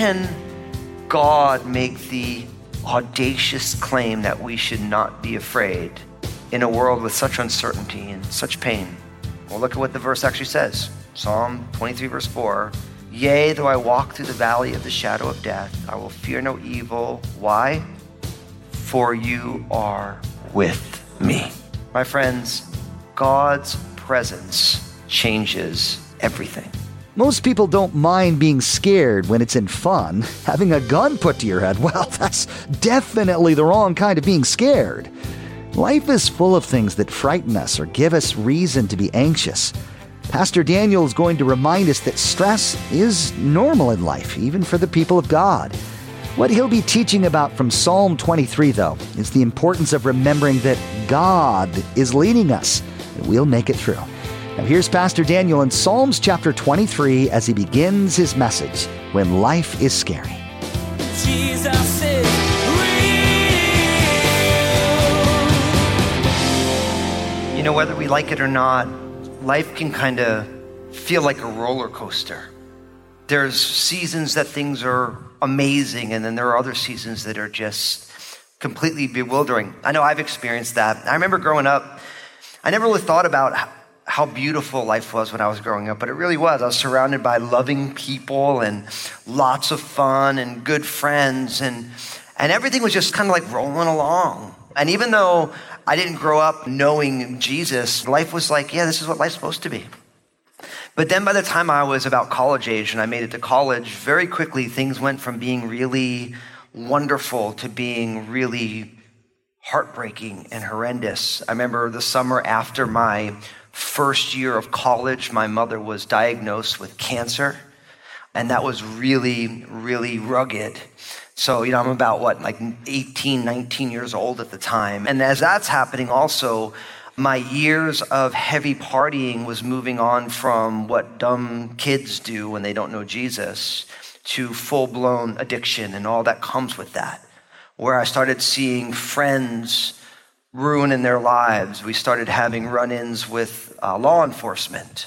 can God make the audacious claim that we should not be afraid in a world with such uncertainty and such pain? Well, look at what the verse actually says Psalm 23, verse 4. Yea, though I walk through the valley of the shadow of death, I will fear no evil. Why? For you are with me. My friends, God's presence changes everything. Most people don't mind being scared when it's in fun. Having a gun put to your head, well, that's definitely the wrong kind of being scared. Life is full of things that frighten us or give us reason to be anxious. Pastor Daniel is going to remind us that stress is normal in life, even for the people of God. What he'll be teaching about from Psalm 23, though, is the importance of remembering that God is leading us and we'll make it through. Now, here's Pastor Daniel in Psalms chapter 23 as he begins his message When Life is Scary. Jesus You know, whether we like it or not, life can kind of feel like a roller coaster. There's seasons that things are amazing, and then there are other seasons that are just completely bewildering. I know I've experienced that. I remember growing up, I never really thought about how beautiful life was when I was growing up, but it really was. I was surrounded by loving people and lots of fun and good friends, and, and everything was just kind of like rolling along. And even though I didn't grow up knowing Jesus, life was like, yeah, this is what life's supposed to be. But then by the time I was about college age and I made it to college, very quickly things went from being really wonderful to being really heartbreaking and horrendous. I remember the summer after my first year of college, my mother was diagnosed with cancer. And that was really, really rugged. So, you know, I'm about what, like 18, 19 years old at the time. And as that's happening, also, my years of heavy partying was moving on from what dumb kids do when they don't know Jesus to full blown addiction and all that comes with that. Where I started seeing friends ruining their lives. We started having run ins with uh, law enforcement.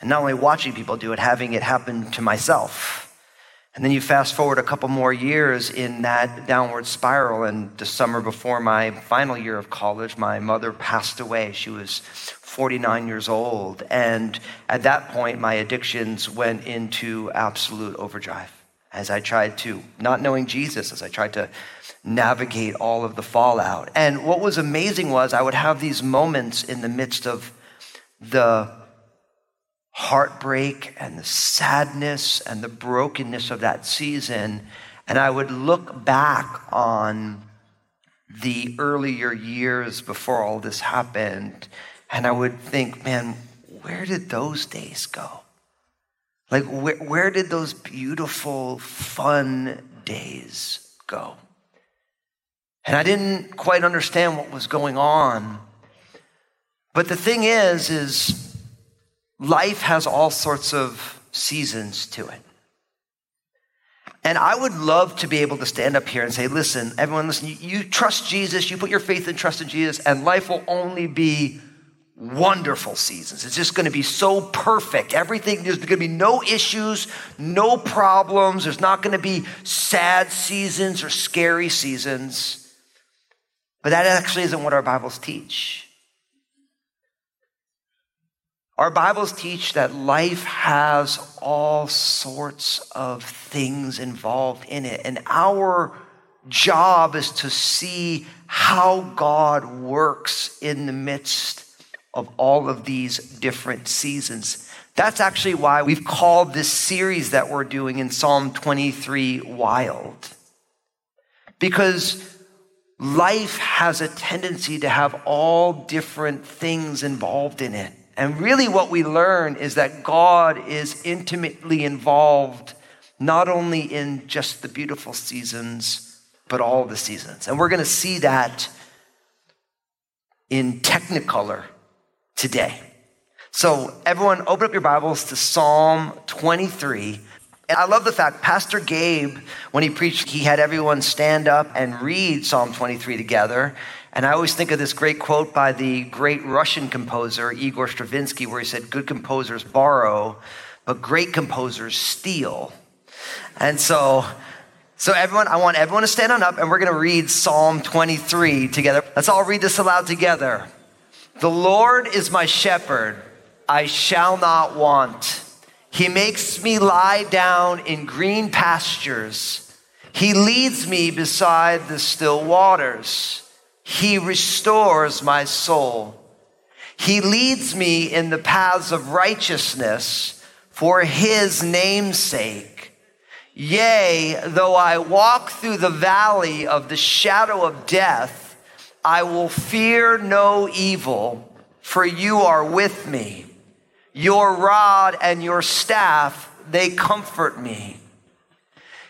And not only watching people do it, having it happen to myself. And then you fast forward a couple more years in that downward spiral. And the summer before my final year of college, my mother passed away. She was 49 years old. And at that point, my addictions went into absolute overdrive as I tried to, not knowing Jesus, as I tried to navigate all of the fallout. And what was amazing was I would have these moments in the midst of the heartbreak and the sadness and the brokenness of that season. And I would look back on the earlier years before all this happened, and I would think, man, where did those days go? Like, where, where did those beautiful, fun days go? And I didn't quite understand what was going on. But the thing is, is life has all sorts of seasons to it. And I would love to be able to stand up here and say, listen, everyone, listen, you, you, trust Jesus, you put your faith and trust in Jesus, and life will only be wonderful seasons. It's just going to be so perfect. Everything, there's going to be no issues, no problems. There's not going to be sad seasons or scary seasons. But that actually isn't what our Bibles teach. Our Bibles teach that life has all sorts of things involved in it. And our job is to see how God works in the midst of all of these different seasons. That's actually why we've called this series that we're doing in Psalm 23 Wild. Because life has a tendency to have all different things involved in it. And really, what we learn is that God is intimately involved not only in just the beautiful seasons, but all the seasons. And we're going to see that in Technicolor today. So, everyone, open up your Bibles to Psalm 23. And I love the fact Pastor Gabe, when he preached, he had everyone stand up and read Psalm 23 together. And I always think of this great quote by the great Russian composer Igor Stravinsky, where he said, Good composers borrow, but great composers steal. And so, so everyone, I want everyone to stand on up and we're going to read Psalm 23 together. Let's all read this aloud together. The Lord is my shepherd, I shall not want. He makes me lie down in green pastures. He leads me beside the still waters. He restores my soul. He leads me in the paths of righteousness for his name's sake. Yea, though I walk through the valley of the shadow of death, I will fear no evil, for you are with me. Your rod and your staff, they comfort me.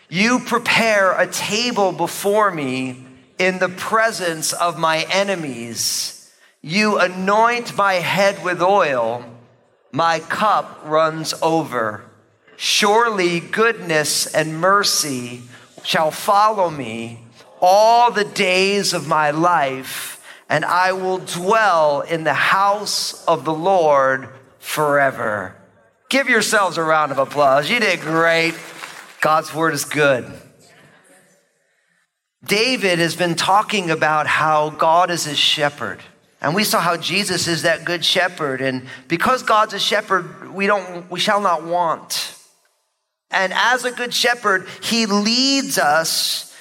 You prepare a table before me in the presence of my enemies. You anoint my head with oil, my cup runs over. Surely goodness and mercy shall follow me all the days of my life, and I will dwell in the house of the Lord forever. Give yourselves a round of applause. You did great. God's word is good. David has been talking about how God is his shepherd. And we saw how Jesus is that good shepherd. And because God's a shepherd, we don't, we shall not want. And as a good shepherd, he leads us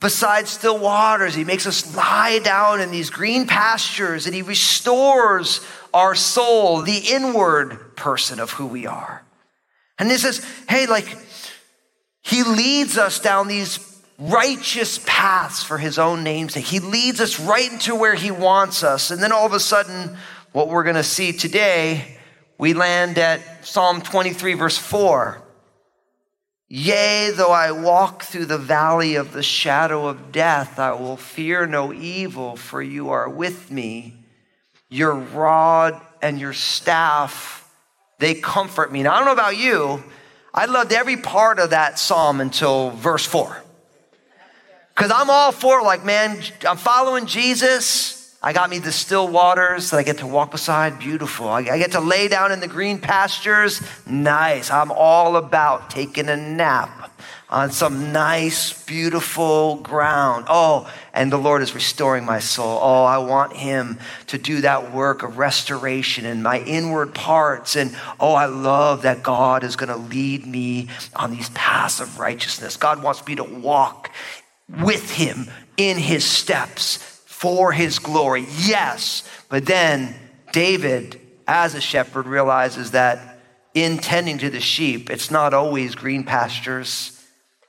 beside still waters. He makes us lie down in these green pastures and he restores our soul, the inward person of who we are. And this says, hey, like, he leads us down these righteous paths for his own name's sake. He leads us right into where he wants us. And then all of a sudden, what we're going to see today, we land at Psalm 23, verse 4. Yea, though I walk through the valley of the shadow of death, I will fear no evil, for you are with me. Your rod and your staff, they comfort me. Now, I don't know about you, I loved every part of that psalm until verse 4. Because I'm all for, like, man, I'm following Jesus. I got me the still waters that I get to walk beside. Beautiful. I, I get to lay down in the green pastures. Nice. I'm all about taking a nap on some nice, beautiful ground. Oh, and the Lord is restoring my soul. Oh, I want Him to do that work of restoration in my inward parts. And oh, I love that God is going to lead me on these paths of righteousness. God wants me to walk with him in his steps for his glory. Yes, but then David, as a shepherd, realizes that in tending to the sheep, it's not always green pastures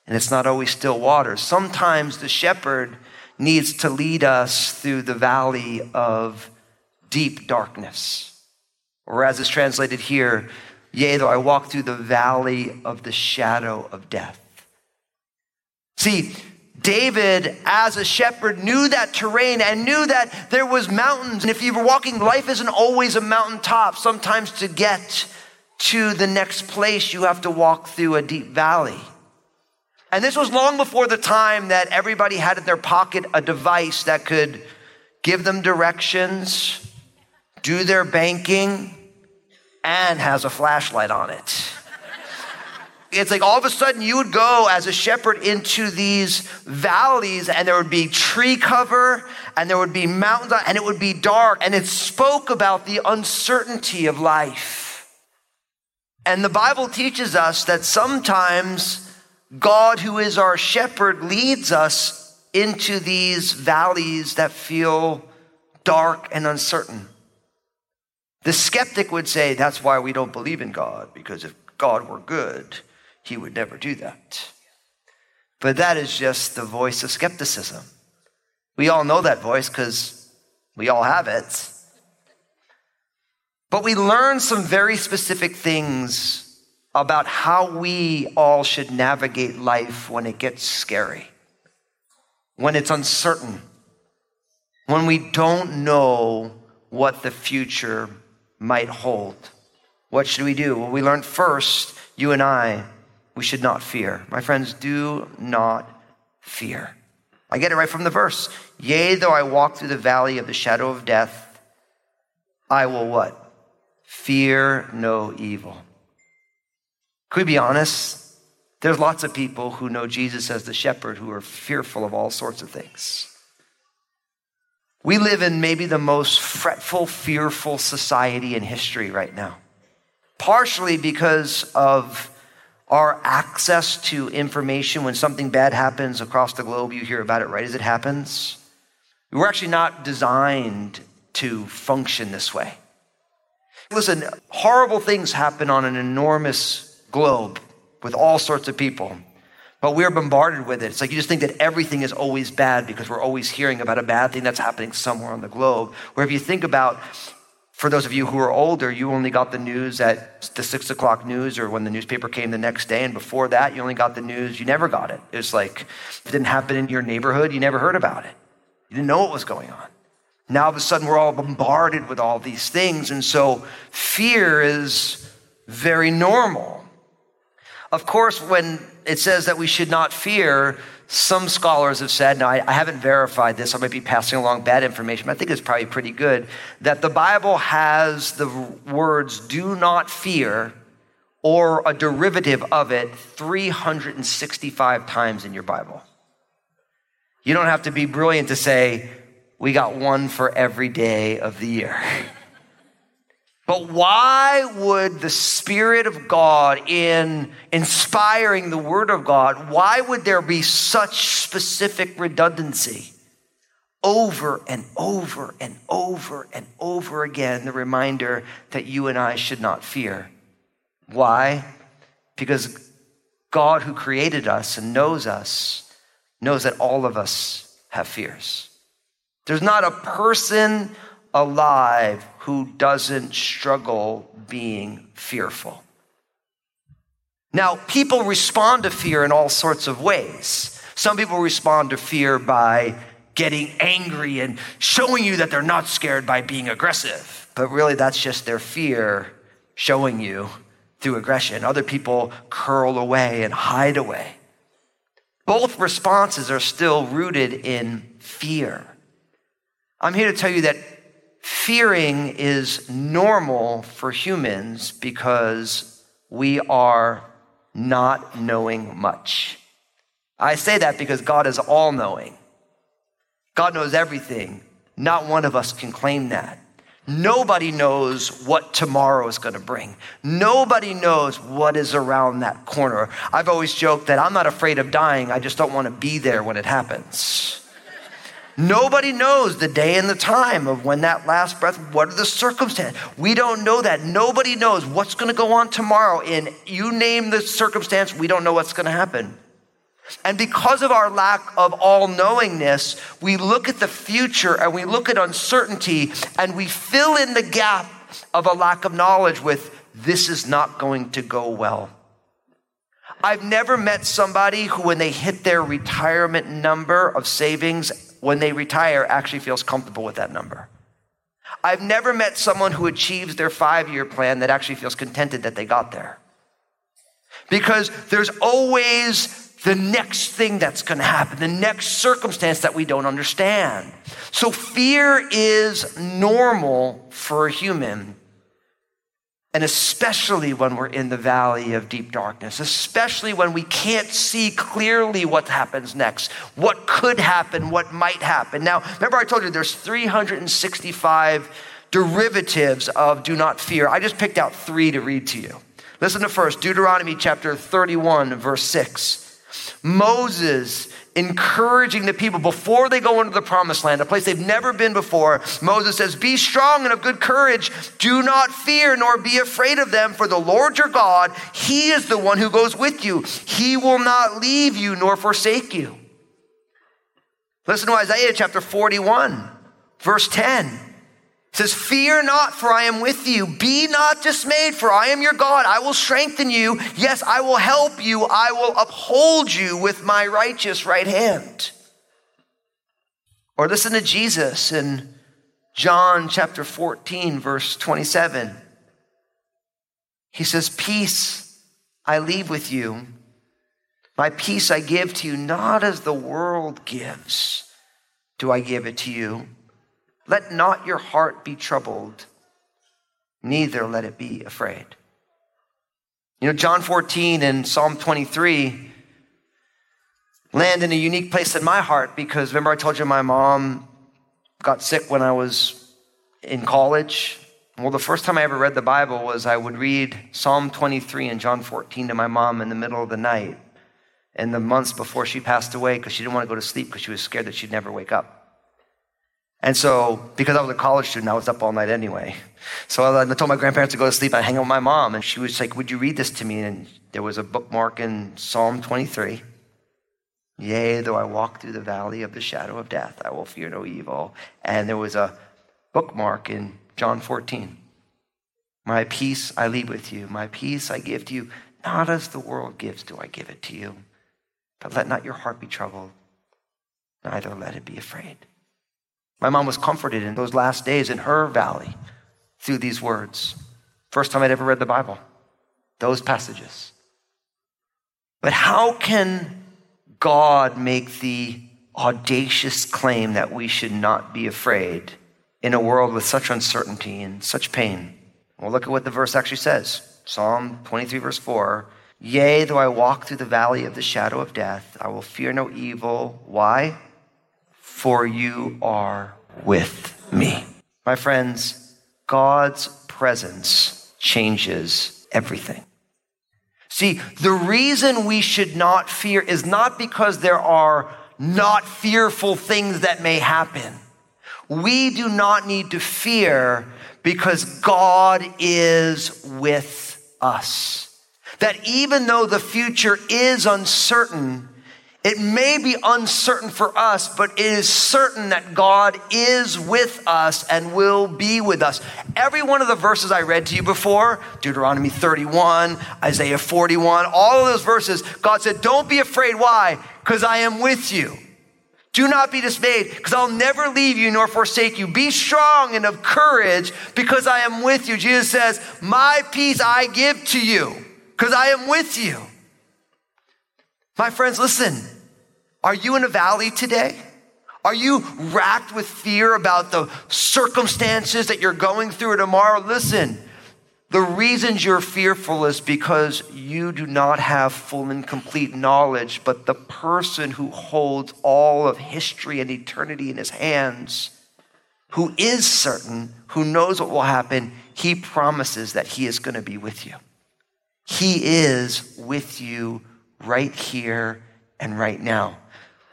and it's not always still water. Sometimes the shepherd needs to lead us through the valley of deep darkness. Or as is translated here, yea, though I walk through the valley of the shadow of death. See, David, as a shepherd, knew that terrain and knew that there was mountains. And if you were walking, life isn't always a mountaintop. Sometimes to get to the next place, you have to walk through a deep valley. And this was long before the time that everybody had in their pocket a device that could give them directions, do their banking, and has a flashlight on it. It's like all of a sudden you would go as a shepherd into these valleys and there would be tree cover and there would be mountains and it would be dark and it spoke about the uncertainty of life. And the Bible teaches us that sometimes God, who is our shepherd, leads us into these valleys that feel dark and uncertain. The skeptic would say that's why we don't believe in God, because if God were good, he would never do that. But that is just the voice of skepticism. We all know that voice because we all have it. But we learn some very specific things about how we all should navigate life when it gets scary, when it's uncertain, when we don't know what the future might hold. What should we do? Well, we learned first, you and I, we should not fear. My friends, do not fear. I get it right from the verse. Yea, though I walk through the valley of the shadow of death, I will what? Fear no evil. Could we be honest? There's lots of people who know Jesus as the shepherd who are fearful of all sorts of things. We live in maybe the most fretful, fearful society in history right now, partially because of our access to information. When something bad happens across the globe, you hear about it right as it happens. We're actually not designed to function this way. Listen, horrible things happen on an enormous globe with all sorts of people. But we're bombarded with it. It's like you just think that everything is always bad because we're always hearing about a bad thing that's happening somewhere on the globe. Where if you think about, for those of you who are older, you only got the news at the six o'clock news or when the newspaper came the next day. And before that, you only got the news, you never got it. It was like, it didn't happen in your neighborhood, you never heard about it. You didn't know what was going on. Now, all of a sudden, we're all bombarded with all these things. And so, fear is very normal. Of course, when it says that we should not fear, some scholars have said, now I, I, haven't verified this, I might be passing along bad information, but I think it's probably pretty good, that the Bible has the words do not fear or a derivative of it 365 times in your Bible. You don't have to be brilliant to say, we got one for every day of the year. But why would the Spirit of God, in inspiring the Word of God, why would there be such specific redundancy? Over and over and over and over again, the reminder that you and I should not fear. Why? Because God, who created us and knows us, knows that all of us have fears. There's not a person alive who doesn't struggle being fearful. Now, people respond to fear in all sorts of ways. Some people respond to fear by getting angry and showing you that they're not scared by being aggressive. But really, that's just their fear showing you through aggression. Other people curl away and hide away. Both responses are still rooted in fear. I'm here to tell you that fearing is normal for humans because we are not knowing much. I say that because God is all knowing. God knows everything. Not one of us can claim that. Nobody knows what tomorrow is going to bring. Nobody knows what is around that corner. I've always joked that I'm not afraid of dying, I just don't want to be there when it happens. Nobody knows the day and the time of when that last breath, what are the circumstances? We don't know that. Nobody knows what's going to go on tomorrow. And you name the circumstance, we don't know what's going to happen. And because of our lack of all knowingness, we look at the future and we look at uncertainty and we fill in the gap of a lack of knowledge with this is not going to go well. I've never met somebody who, when they hit their retirement number of savings, when they retire actually feels comfortable with that number. I've never met someone who achieves their five year plan that actually feels contented that they got there. Because there's always the next thing that's going to happen, the next circumstance that we don't understand. So fear is normal for a human. And especially when we're in the valley of deep darkness, especially when we can't see clearly what happens next, what could happen, what might happen. Now, remember I told you there's 365 derivatives of do not fear. I just picked out three to read to you. Listen to first Deuteronomy chapter 31, verse 6. Moses encouraging the people before they go into the promised land, a place they've never been before. Moses says, Be strong and of good courage. Do not fear nor be afraid of them, for the Lord your God, He is the one who goes with you. He will not leave you nor forsake you. Listen to Isaiah chapter 41, verse 10 says, Fear not, for I am with you. Be not dismayed, for I am your God. I will strengthen you. Yes, I will help you. I will uphold you with my righteous right hand. Or listen to Jesus in John chapter 14, verse 27. He says, Peace I leave with you. My peace I give to you, not as the world gives, do I give it to you. Let not your heart be troubled, neither let it be afraid. You know, John 14 and Psalm 23 land in a unique place in my heart because remember I told you my mom got sick when I was in college. Well, the first time I ever read the Bible was I would read Psalm 23 and John 14 to my mom in the middle of the night in the months before she passed away because she didn't want to go to sleep because she was scared that she'd never wake up. And so, because I was a college student, I was up all night anyway. So I told my grandparents to go to sleep. I hang out with my mom, and she was like, Would you read this to me? And there was a bookmark in Psalm 23. Yea, though I walk through the valley of the shadow of death, I will fear no evil. And there was a bookmark in John 14. My peace I leave with you, my peace I give to you. Not as the world gives, do I give it to you. But let not your heart be troubled, neither let it be afraid. My mom was comforted in those last days in her valley through these words. First time I'd ever read the Bible, those passages. But how can God make the audacious claim that we should not be afraid in a world with such uncertainty and such pain? Well, look at what the verse actually says Psalm 23, verse 4. Yea, though I walk through the valley of the shadow of death, I will fear no evil. Why? For you are with me. My friends, God's presence changes everything. See, the reason we should not fear is not because there are not fearful things that may happen. We do not need to fear because God is with us. That even though the future is uncertain, it may be uncertain for us, but it is certain that God is with us and will be with us. Every one of the verses I read to you before, Deuteronomy 31, Isaiah 41, all of those verses, God said, Don't be afraid. Why? Because I am with you. Do not be dismayed, because I'll never leave you nor forsake you. Be strong and of courage, because I am with you. Jesus says, My peace I give to you, because I am with you. My friends, listen. Are you in a valley today? Are you racked with fear about the circumstances that you're going through tomorrow? Listen, the reasons you're fearful is because you do not have full and complete knowledge, but the person who holds all of history and eternity in his hands, who is certain, who knows what will happen, he promises that he is going to be with you. He is with you right here and right now.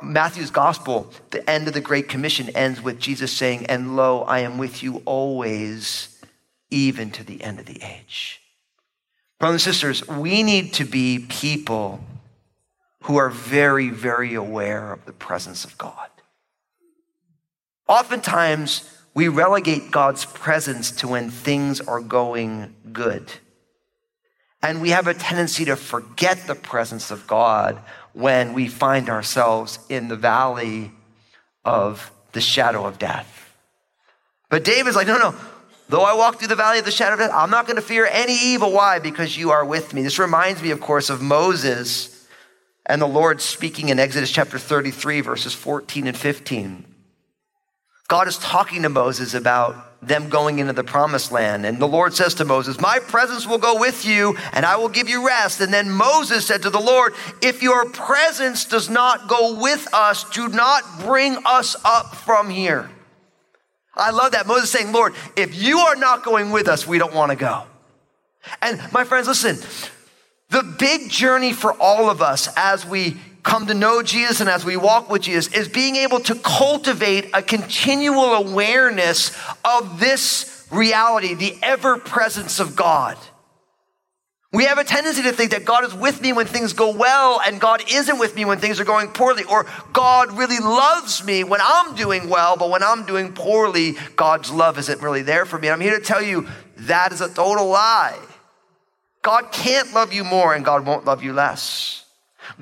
Matthew's gospel, the end of the Great Commission ends with Jesus saying, And lo, I am with you always, even to the end of the age. Brothers and sisters, we need to be people who are very, very aware of the presence of God. Oftentimes, we relegate God's presence to when things are going good. And we have a tendency to forget the presence of God when we find ourselves in the valley of the shadow of death. But David's like, no, no. Though I walk through the valley of the shadow of death, I'm not going to fear any evil. Why? Because you are with me. This reminds me, of course, of Moses and the Lord speaking in Exodus chapter 33, verses 14 and 15. God is talking to Moses about them going into the promised land. And the Lord says to Moses, My presence will go with you and I will give you rest. And then Moses said to the Lord, If your presence does not go with us, do not bring us up from here. I love that. Moses saying, Lord, if you are not going with us, we don't want to go. And my friends, listen, the big journey for all of us as we come to know Jesus and as we walk with Jesus is being able to cultivate a continual awareness of this reality, the ever presence of God. We have a tendency to think that God is with me when things go well and God isn't with me when things are going poorly, or God really loves me when I'm doing well, but when I'm doing poorly, God's love isn't really there for me. I'm here to tell you that is a total lie. God can't love you more and God won't love you less.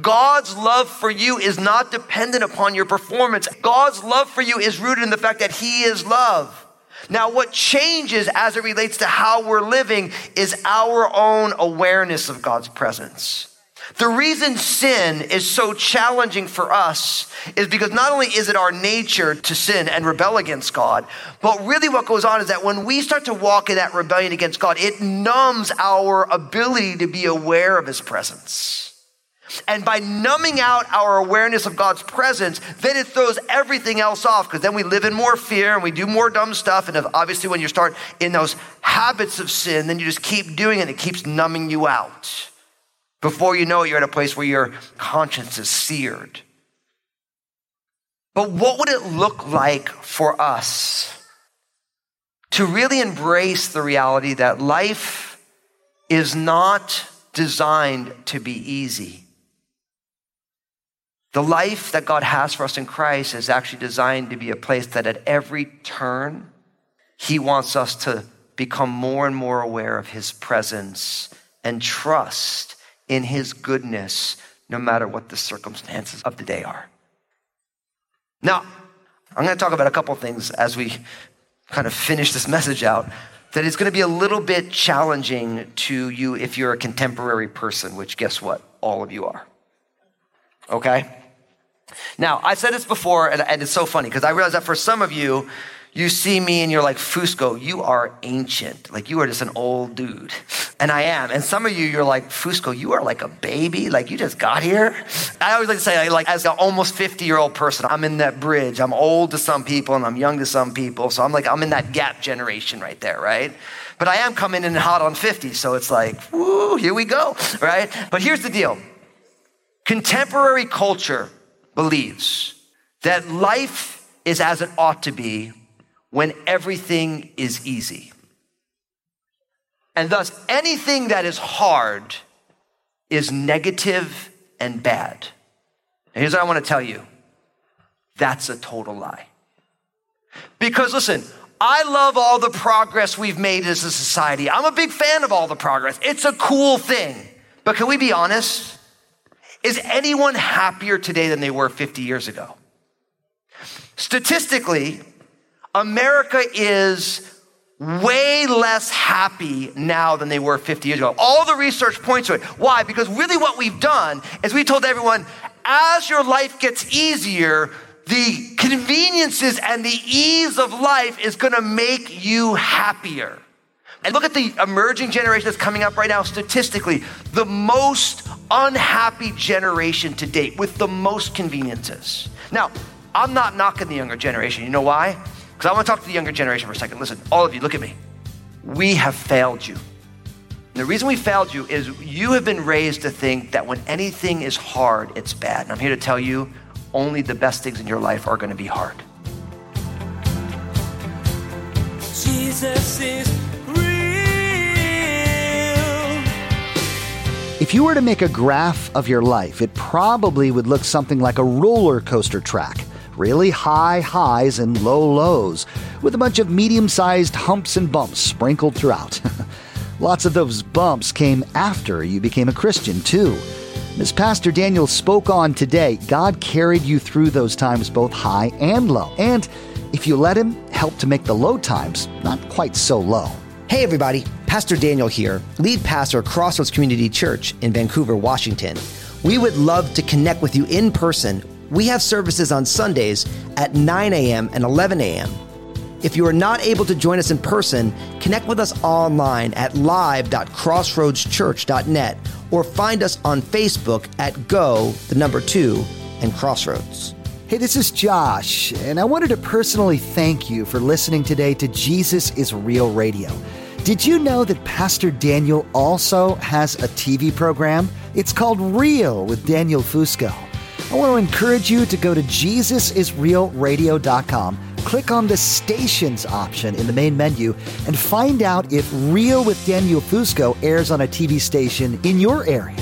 God's love for you is not dependent upon your performance. God's love for you is rooted in the fact that He is love. Now, what changes as it relates to how we're living is our own awareness of God's presence. The reason sin is so challenging for us is because not only is it our nature to sin and rebel against God, but really what goes on is that when we start to walk in that rebellion against God, it numbs our ability to be aware of His presence. And by numbing out our awareness of God's presence, then it throws everything else off because then we live in more fear and we do more dumb stuff. And obviously, when you start in those habits of sin, then you just keep doing it. And it keeps numbing you out. Before you know it, you're at a place where your conscience is seared. But what would it look like for us to really embrace the reality that life is not designed to be easy? The life that God has for us in Christ is actually designed to be a place that at every turn, He wants us to become more and more aware of His presence and trust in His goodness, no matter what the circumstances of the day are. Now, I'm going to talk about a couple things as we kind of finish this message out that is going to be a little bit challenging to you if you're a contemporary person, which guess what? All of you are. Okay? Now, I said this before, and, and it's so funny because I realize that for some of you, you see me and you're like, Fusco, you are ancient. Like, you are just an old dude. And I am. And some of you, you're like, Fusco, you are like a baby. Like, you just got here. I always like to say, like, as an almost 50 year old person, I'm in that bridge. I'm old to some people and I'm young to some people. So I'm like, I'm in that gap generation right there, right? But I am coming in hot on 50. So it's like, woo, here we go, right? But here's the deal contemporary culture believes that life is as it ought to be when everything is easy. And thus, anything that is hard is negative and bad. And here's what I want to tell you that's a total lie. Because listen, I love all the progress we've made as a society. I'm a big fan of all the progress. It's a cool thing. But can we be honest? Is anyone happier today than they were 50 years ago? Statistically, America is way less happy now than they were 50 years ago. All the research points to it. Why? Because really what we've done is we told everyone, as your life gets easier, the conveniences and the ease of life is going to make you happier. And look at the emerging generation that's coming up right now, statistically, the most unhappy generation to date with the most conveniences. Now, I'm not knocking the younger generation. You know why? Because I want to talk to the younger generation for a second. Listen, all of you, look at me. We have failed you. And the reason we failed you is you have been raised to think that when anything is hard, it's bad. And I'm here to tell you only the best things in your life are going to be hard. Jesus is If you were to make a graph of your life, it probably would look something like a roller coaster track. Really high highs and low lows, with a bunch of medium sized humps and bumps sprinkled throughout. Lots of those bumps came after you became a Christian, too. As Pastor Daniel spoke on today, God carried you through those times both high and low. And if you let Him, help to make the low times not quite so low. Hey, everybody, Pastor Daniel here, lead pastor at Crossroads Community Church in Vancouver, Washington. We would love to connect with you in person. We have services on Sundays at 9 a.m. and 11 a.m. If you are not able to join us in person, connect with us online at live.crossroadschurch.net or find us on Facebook at Go, the number two, and Crossroads. Hey, this is Josh, and I wanted to personally thank you for listening today to Jesus is Real Radio. Did you know that Pastor Daniel also has a TV program? It's called Real with Daniel Fusco. I want to encourage you to go to JesusIsRealRadio.com, click on the stations option in the main menu, and find out if Real with Daniel Fusco airs on a TV station in your area.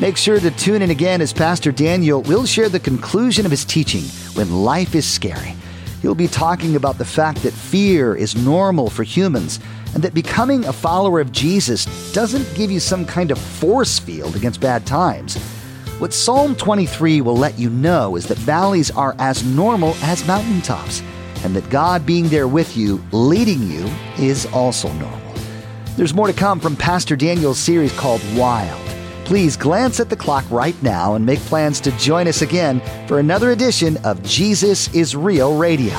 Make sure to tune in again as Pastor Daniel will share the conclusion of his teaching when life is scary. He'll be talking about the fact that fear is normal for humans and that becoming a follower of Jesus doesn't give you some kind of force field against bad times. What Psalm 23 will let you know is that valleys are as normal as mountaintops. and that God being there with you, leading you, is also normal. There's more to come from Pastor Daniel's series called Wild. Please glance at the clock right now and make plans to join us again for another edition of Jesus is Real Radio.